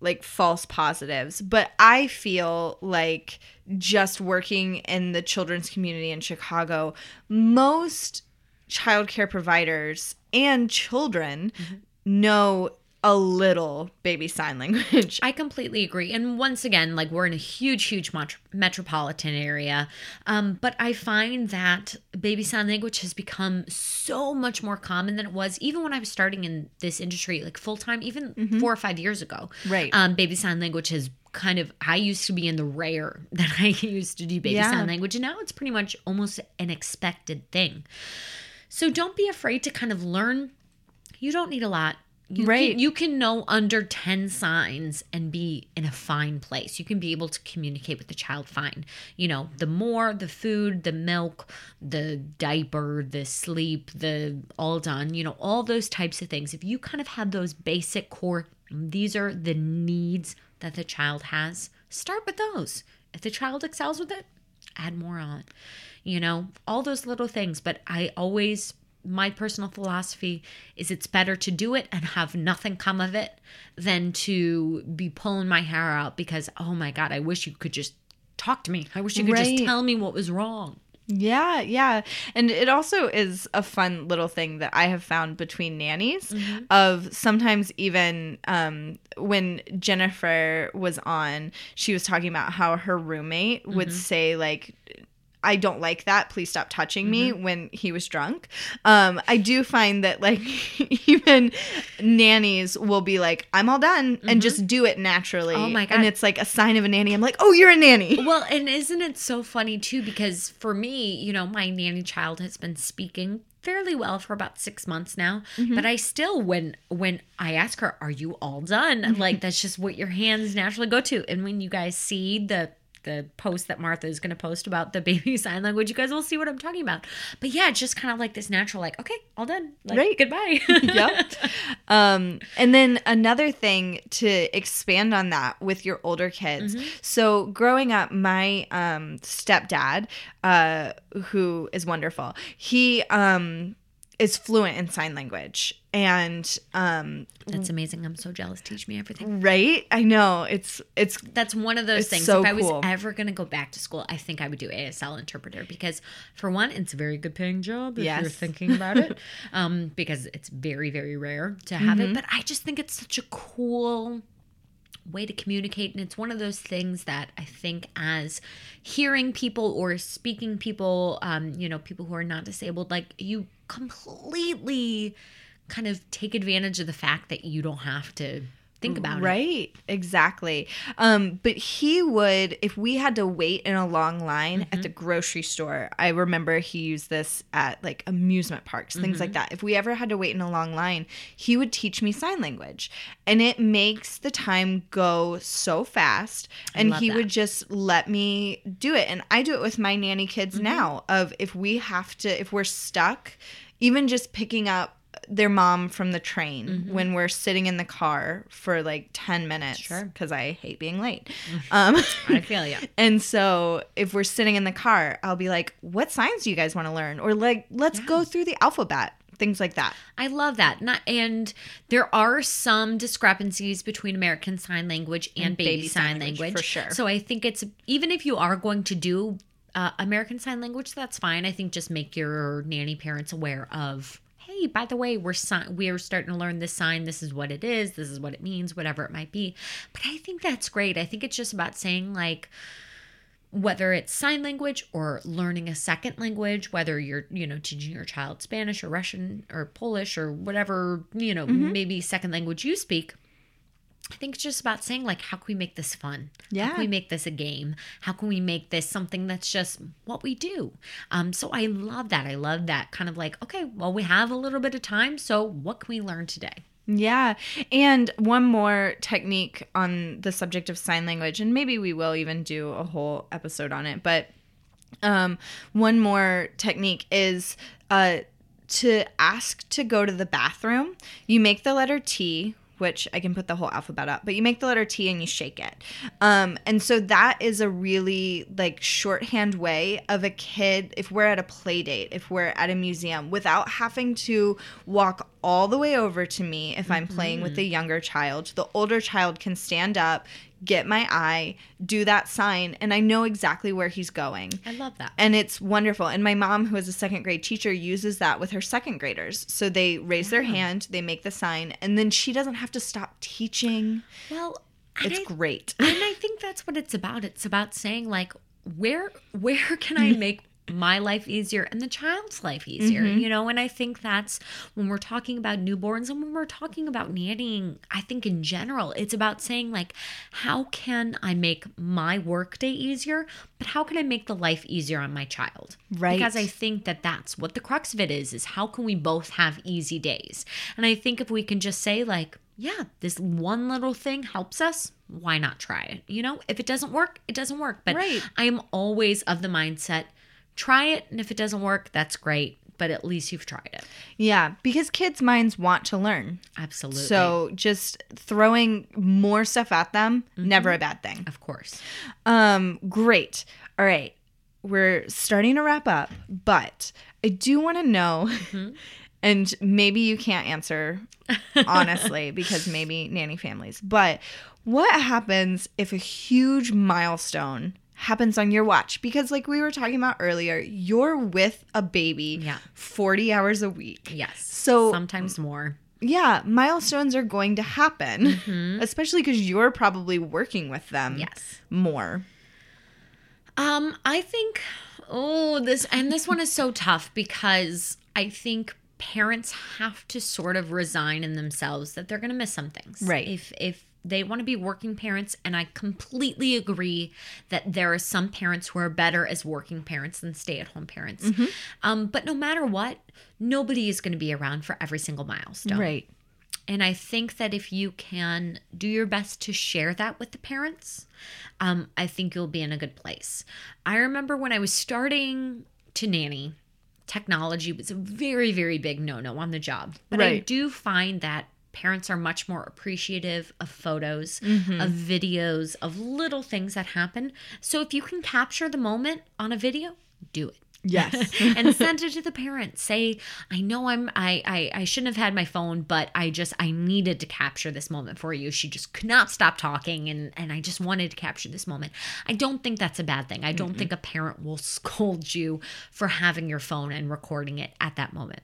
like false positives, but I feel like just working in the children's community in Chicago, most childcare providers and children Mm-hmm. know a little baby sign language. I completely agree. And once again, like we're in a huge, huge met- metropolitan area. Um, but I find that baby sign language has become so much more common than it was even when I was starting in this industry, like full time, even four or five years ago. Right. Um, baby sign language has kind of, I used to be in the rare [LAUGHS] that I used to do baby Yeah. sign language. And now it's pretty much almost an expected thing. So don't be afraid to kind of learn. You don't need a lot. You Right. Can, you can know under 10 signs and be in a fine place. You can be able to communicate with the child fine. You know, the more, the food, the milk, the diaper, the sleep, the all done, you know, all those types of things. If you kind of have those basic core, these are the needs that the child has, start with those. If the child excels with it, add more on. You know, all those little things. But I always, my personal philosophy is it's better to do it and have nothing come of it than to be pulling my hair out because, oh my God, I wish you could just talk to me. I wish you could Right. just tell me what was wrong. Yeah, yeah. And it also is a fun little thing that I have found between nannies Mm-hmm. of sometimes even um, when Jennifer was on, she was talking about how her roommate would Mm-hmm. say, like, I don't like that. Please stop touching me Mm-hmm. when he was drunk. Um, I do find that like [LAUGHS] even nannies will be like, I'm all done and just do it naturally. Mm-hmm. Oh my god. And it's like a sign of a nanny. I'm like, oh, you're a nanny. Well, and isn't it so funny too? Because for me, you know, my nanny child has been speaking fairly well for about six months now. But I still, when when I ask her, "Are you all done?" Like that's just what your hands naturally go to. And when you guys see the the post that Martha is going to post about the [LAUGHS] baby sign language, you guys will see what I'm talking about. But yeah, it's just kind of like this natural, like, okay, all done, like, Right. Goodbye. [LAUGHS] yep. [LAUGHS] Um, and then another thing to expand on that with your older kids. So growing up, my um, stepdad, uh, who is wonderful, he um, is fluent in sign language, and um, That's amazing. I'm so jealous. Teach me everything. right, I know it's it's That's one of those things. so if I was ever going to go back to school, I think I would do ASL interpreter because, for one, it's a very good paying job if you're thinking about it, [LAUGHS] um, because it's very, very rare to have Mm-hmm. it. But I just think it's such a cool way to communicate. And it's one of those things that I think, as hearing people or speaking people, um, you know, people who are not disabled, like you completely kind of take advantage of the fact that you don't have to think about it. Right, exactly. Um, but he would, if we had to wait in a long line Mm-hmm. at the grocery store, I remember he used this at like amusement parks, things Mm-hmm. like that. If we ever had to wait in a long line, he would teach me sign language. And it makes the time go so fast. And he that. would just let me do it. And I do it with my nanny kids Mm-hmm. now of if we have to, if we're stuck, even just picking up their mom from the train when we're sitting in the car for like 10 minutes Mm-hmm. Sure. because I hate being late. [LAUGHS] Um, I feel you. [LAUGHS] and so if we're sitting in the car, I'll be like, what signs do you guys want to learn? Or like, let's go through the alphabet, things like that. I love that. Not, and there are some discrepancies between American Sign Language and, baby, Sign, language, for sure. So I think it's even if you are going to do uh, American Sign Language, that's fine. I think just make your nanny parents aware of hey, by the way, we're si- we're starting to learn this sign. This is what it is. This is what it means. Whatever it might be. But I think that's great. I think it's just about saying like whether it's sign language or learning a second language, whether you're, you know, teaching your child Spanish or Russian or Polish or whatever, you know, Mm-hmm. maybe second language you speak. I think it's just about saying like how can we make this fun? How Yeah. can we make this a game? How can we make this something that's just what we do? Um so I love that. I love that kind of like, okay, well we have a little bit of time, so what can we learn today? Yeah. And one more technique on the subject of sign language, and maybe we will even do a whole episode on it, but um, one more technique is uh, to ask to go to the bathroom. You make the letter T, which I can put the whole alphabet up, but you make the letter T and you shake it. Um, and so that is a really like shorthand way of a kid, if we're at a play date, if we're at a museum, without having to walk all the way over to me if I'm playing with a mm-hmm. younger child. The older child can stand up, get my eye, do that sign, and I know exactly where he's going. I love that. And it's wonderful. And my mom, who is a second grade teacher, uses that with her second graders. So they raise their hand, they make the sign, and then she doesn't have to stop teaching. Well, It's I- great. and I think that's what it's about. It's about saying like where where [LAUGHS] can I [LAUGHS] make my life easier and the child's life easier, mm-hmm. you know? And I think that's when we're talking about newborns and when we're talking about nannying, I think in general, it's about saying like how can I make my workday easier, but how can I make the life easier on my child? Right. Because I think that that's what the crux of it is is how can we both have easy days? And I think if we can just say like yeah, this one little thing helps us, why not try it? You know, if it doesn't work, it doesn't work. But Right. I am always of the mindset try it. And if it doesn't work, that's great. But at least you've tried it. Yeah, because kids' minds want to learn. Absolutely. So just throwing more stuff at them, never a bad thing. of course. Um, great. All right. We're starting to wrap up, but I do want to know, [LAUGHS] and maybe you can't answer [LAUGHS] honestly because maybe nanny families, but what happens if a huge milestone happens on your watch? Because, like we were talking about earlier, you're with a baby Yeah. 40 hours a week. Yes. So- sometimes more. Yeah, milestones are going to happen, [LAUGHS] especially because you're probably working with them Yes. more. Um, I think oh this and this one is so tough because I think parents have to sort of resign in themselves that they're gonna miss some things. Right. If if they want to be working parents, and I completely agree that there are some parents who are better as working parents than stay at home parents. Um, but no matter what, nobody is going to be around for every single milestone. Right. And I think that if you can do your best to share that with the parents, um, I think you'll be in a good place. I remember when I was starting to nanny, technology was a very, very big no no on the job. But I do find that parents are much more appreciative of photos, Mm-hmm. of videos, of little things that happen. So if you can capture the moment on a video, do it. Yes. [LAUGHS] and send it [LAUGHS] to the parents. Say i know i'm I, I i shouldn't have had my phone but i just i needed to capture this moment for you. She just could not stop talking and and i just wanted to capture this moment. I don't think that's a bad thing. I don't think a parent will [LAUGHS] scold you for having your phone and recording it at that moment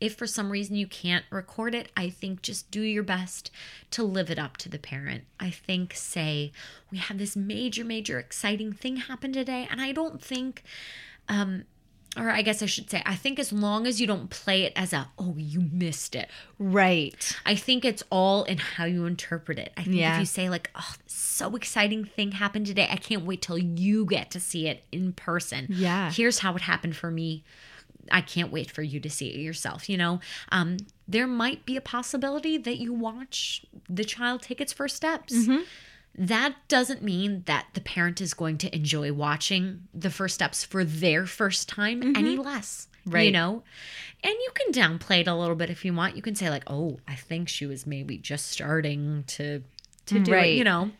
if for some reason you can't record it, I think just do your best to live it up to the parent. I think, say, we have this major, major exciting thing happen today. And I don't think, um, or I guess I should say, I think as long as you don't play it as a, oh, you missed it. right. I think it's all in how you interpret it. I think Yeah. if you say, like, oh, so exciting thing happened today, I can't wait till you get to see it in person. Yeah. Here's how it happened for me. I can't wait for you to see it yourself. You know, um, there might be a possibility that you watch the child take its first steps. Mm-hmm. That doesn't mean that the parent is going to enjoy watching the first steps for their first time any less. Right. You Mm-hmm. Know? And you can downplay it a little bit if you want. You can say, like, oh, I think she was maybe just starting to to do it, you know.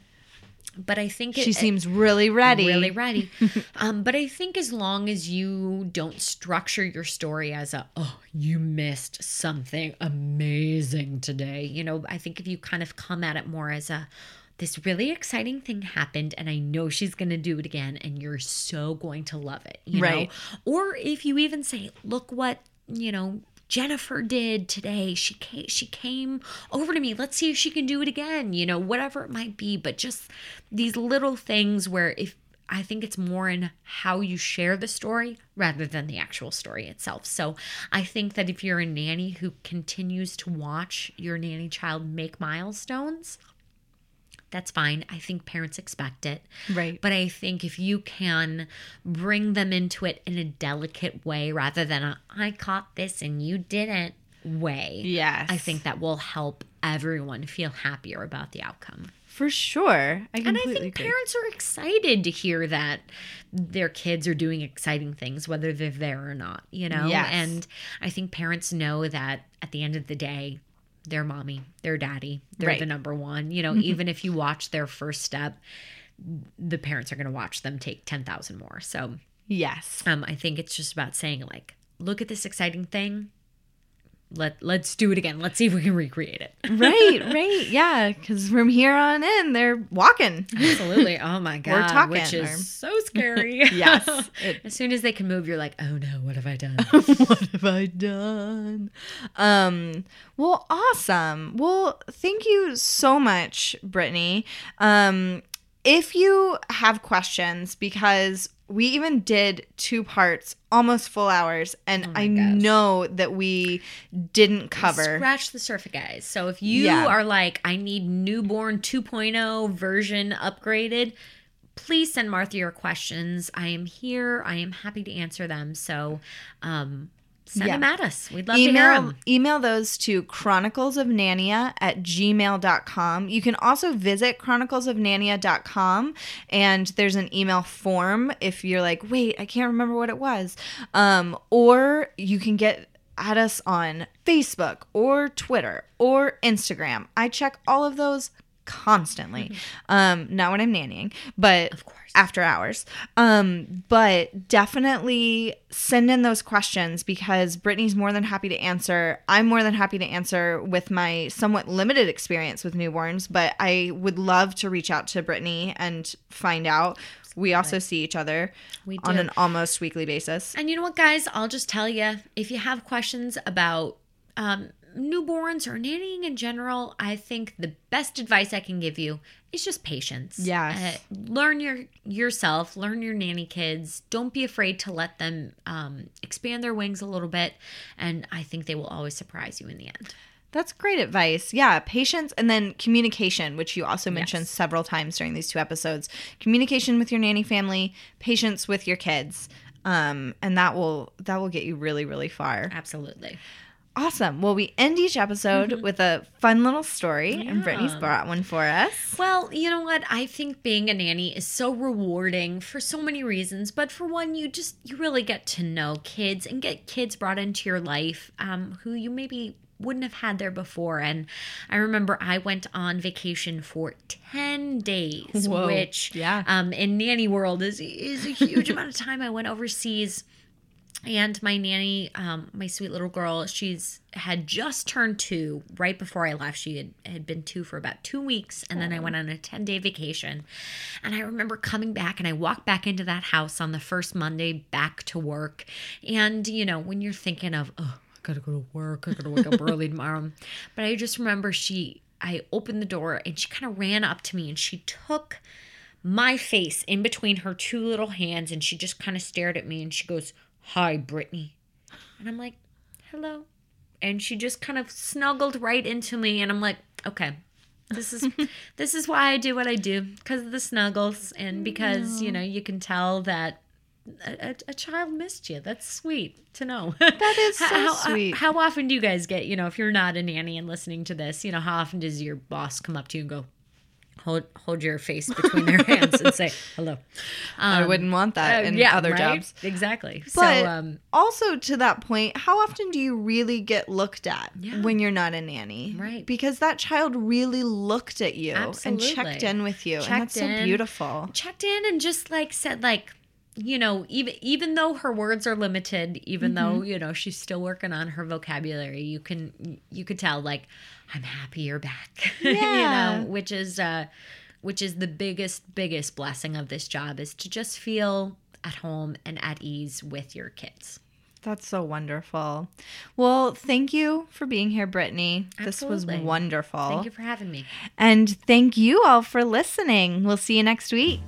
But I think She it, seems really ready. really ready. [LAUGHS] um, but I think as long as you don't structure your story as a, oh, you missed something amazing today, you know, I think if you kind of come at it more as a, this really exciting thing happened and I know she's going to do it again and you're so going to love it, you Right. know? Or if you even say, look what, you know, Jennifer did today. She came, she came over to me. Let's see if she can do it again. You know, whatever it might be, but just these little things where if I think it's more in how you share the story rather than the actual story itself. So I think that if you're a nanny who continues to watch your nanny child make milestones, that's fine. I think parents expect it. Right. But I think if you can bring them into it in a delicate way rather than a I caught this and you didn't way. Yes. I think that will help everyone feel happier about the outcome. For sure. I And I think agree. parents are excited to hear that their kids are doing exciting things, whether they're there or not, you know? Yes. And I think parents know that at the end of the day, their mommy, their daddy, they're Right. the number one. You know, even if you watch their first step, the parents are going to watch them take 10,000 more. So yes. um, I think it's just about saying, like, look at this exciting thing. Let, let's do it again. Let's see if we can recreate it. [LAUGHS] right, [LAUGHS] right. Yeah, because from here on in, they're walking. Absolutely. Oh my god. We're talking, which is or- so scary. [LAUGHS] Yes. It- as soon as they can move, you're like, oh no, what have I done? what have I done? Um, well, awesome. Well, thank you so much, Brittany. Um, if you have questions, because we even did two parts, almost full hours, and Oh I gosh. know that we didn't cover. Scratch the surface, guys. So if you Yeah. are like, I need newborn 2.0 version upgraded, please send Martha your questions. I am here. I am happy to answer them. So um, send Yeah. them at us. We'd love to hear email them. email those to chroniclesofnania at gmail.com you can also visit chroniclesofnania.com and there's an email form if you're like wait i can't remember what it was um, or you can get at us on facebook or twitter or instagram i check all of those constantly um not when i'm nannying but Of course. After hours. Um, but definitely send in those questions because Brittany's more than happy to answer. I'm more than happy to answer with my somewhat limited experience with newborns, but I would love to reach out to Brittany and find out. We also see each other We on an almost weekly basis. And you know what, guys? I'll just tell you if you have questions about um, newborns or nannying in general, I think the best advice I can give you is just patience. Yeah. Uh, learn your yourself, learn your nanny kids. Don't be afraid to let them um, expand their wings a little bit, and I think they will always surprise you in the end. That's great advice. Yeah, patience and then communication, which you also mentioned Yes. several times during these two episodes. Communication with your nanny family, patience with your kids. Um, and that will that will get you really really far. Absolutely. Awesome. Well, we end each episode Mm-hmm. with a fun little story, and Brittany's brought one for us. Well, you know what? I think being a nanny is so rewarding for so many reasons. But for one, you just you really get to know kids and get kids brought into your life um, who you maybe wouldn't have had there before. And I remember I went on vacation for ten days, Whoa. which Yeah. um, in nanny world is is a huge amount of time. I went overseas and my nanny um, my sweet little girl she's had just turned two right before i left. She had, had been two for about two weeks and then i went on a 10 day vacation. And i remember coming back and i walked back into that house on the first monday back to work. And you know when you're thinking of oh i gotta go to work i gotta wake up early [LAUGHS] tomorrow but i just remember she i opened the door and she kind of ran up to me and she took my face in between her two little hands and she just kind of stared at me and she goes, Hi, Brittany. And I'm like, Hello. And she just kind of snuggled right into me and I'm like, Okay. This is [LAUGHS] this is why I do what I do because of the snuggles and because you know you can tell that a, a, a child missed you. That's sweet to know. That is [LAUGHS] so how, sweet. How often do you guys get you know if you're not a nanny and listening to this, you know how often does your boss come up to you and go, hold hold your face between their hands and say [LAUGHS] hello? I Um, wouldn't want that uh, in yeah, other right? jobs. Exactly. But so um, also to that point, how often do you really get looked at Yeah. when you're not a nanny? Right. Because that child really looked at you and checked in with you. and Checked that's so in. beautiful. checked in and just like said like you know even even though her words are limited even Mm-hmm. though you know she's still working on her vocabulary you can you could tell like i'm happy you're back Yeah. [LAUGHS] you know which is uh which is the biggest biggest blessing of this job is to just feel at home and at ease with your kids That's so wonderful. Well, thank you for being here, Brittany. This was wonderful. Thank you for having me. And thank you all for listening. We'll see you next week.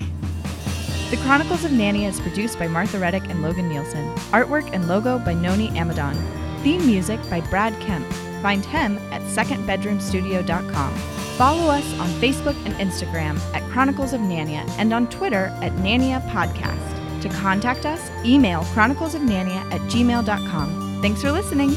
The Chronicles of Nanny is produced by Martha Reddick and Logan Nielsen. Artwork and logo by Noni Amadon. Theme music by Brad Kemp. Find him at secondbedroomstudio.com. Follow us on Facebook and Instagram at Chronicles of Nania and on Twitter at Nania Podcast. To contact us, email chroniclesofnania at gmail.com. Thanks for listening.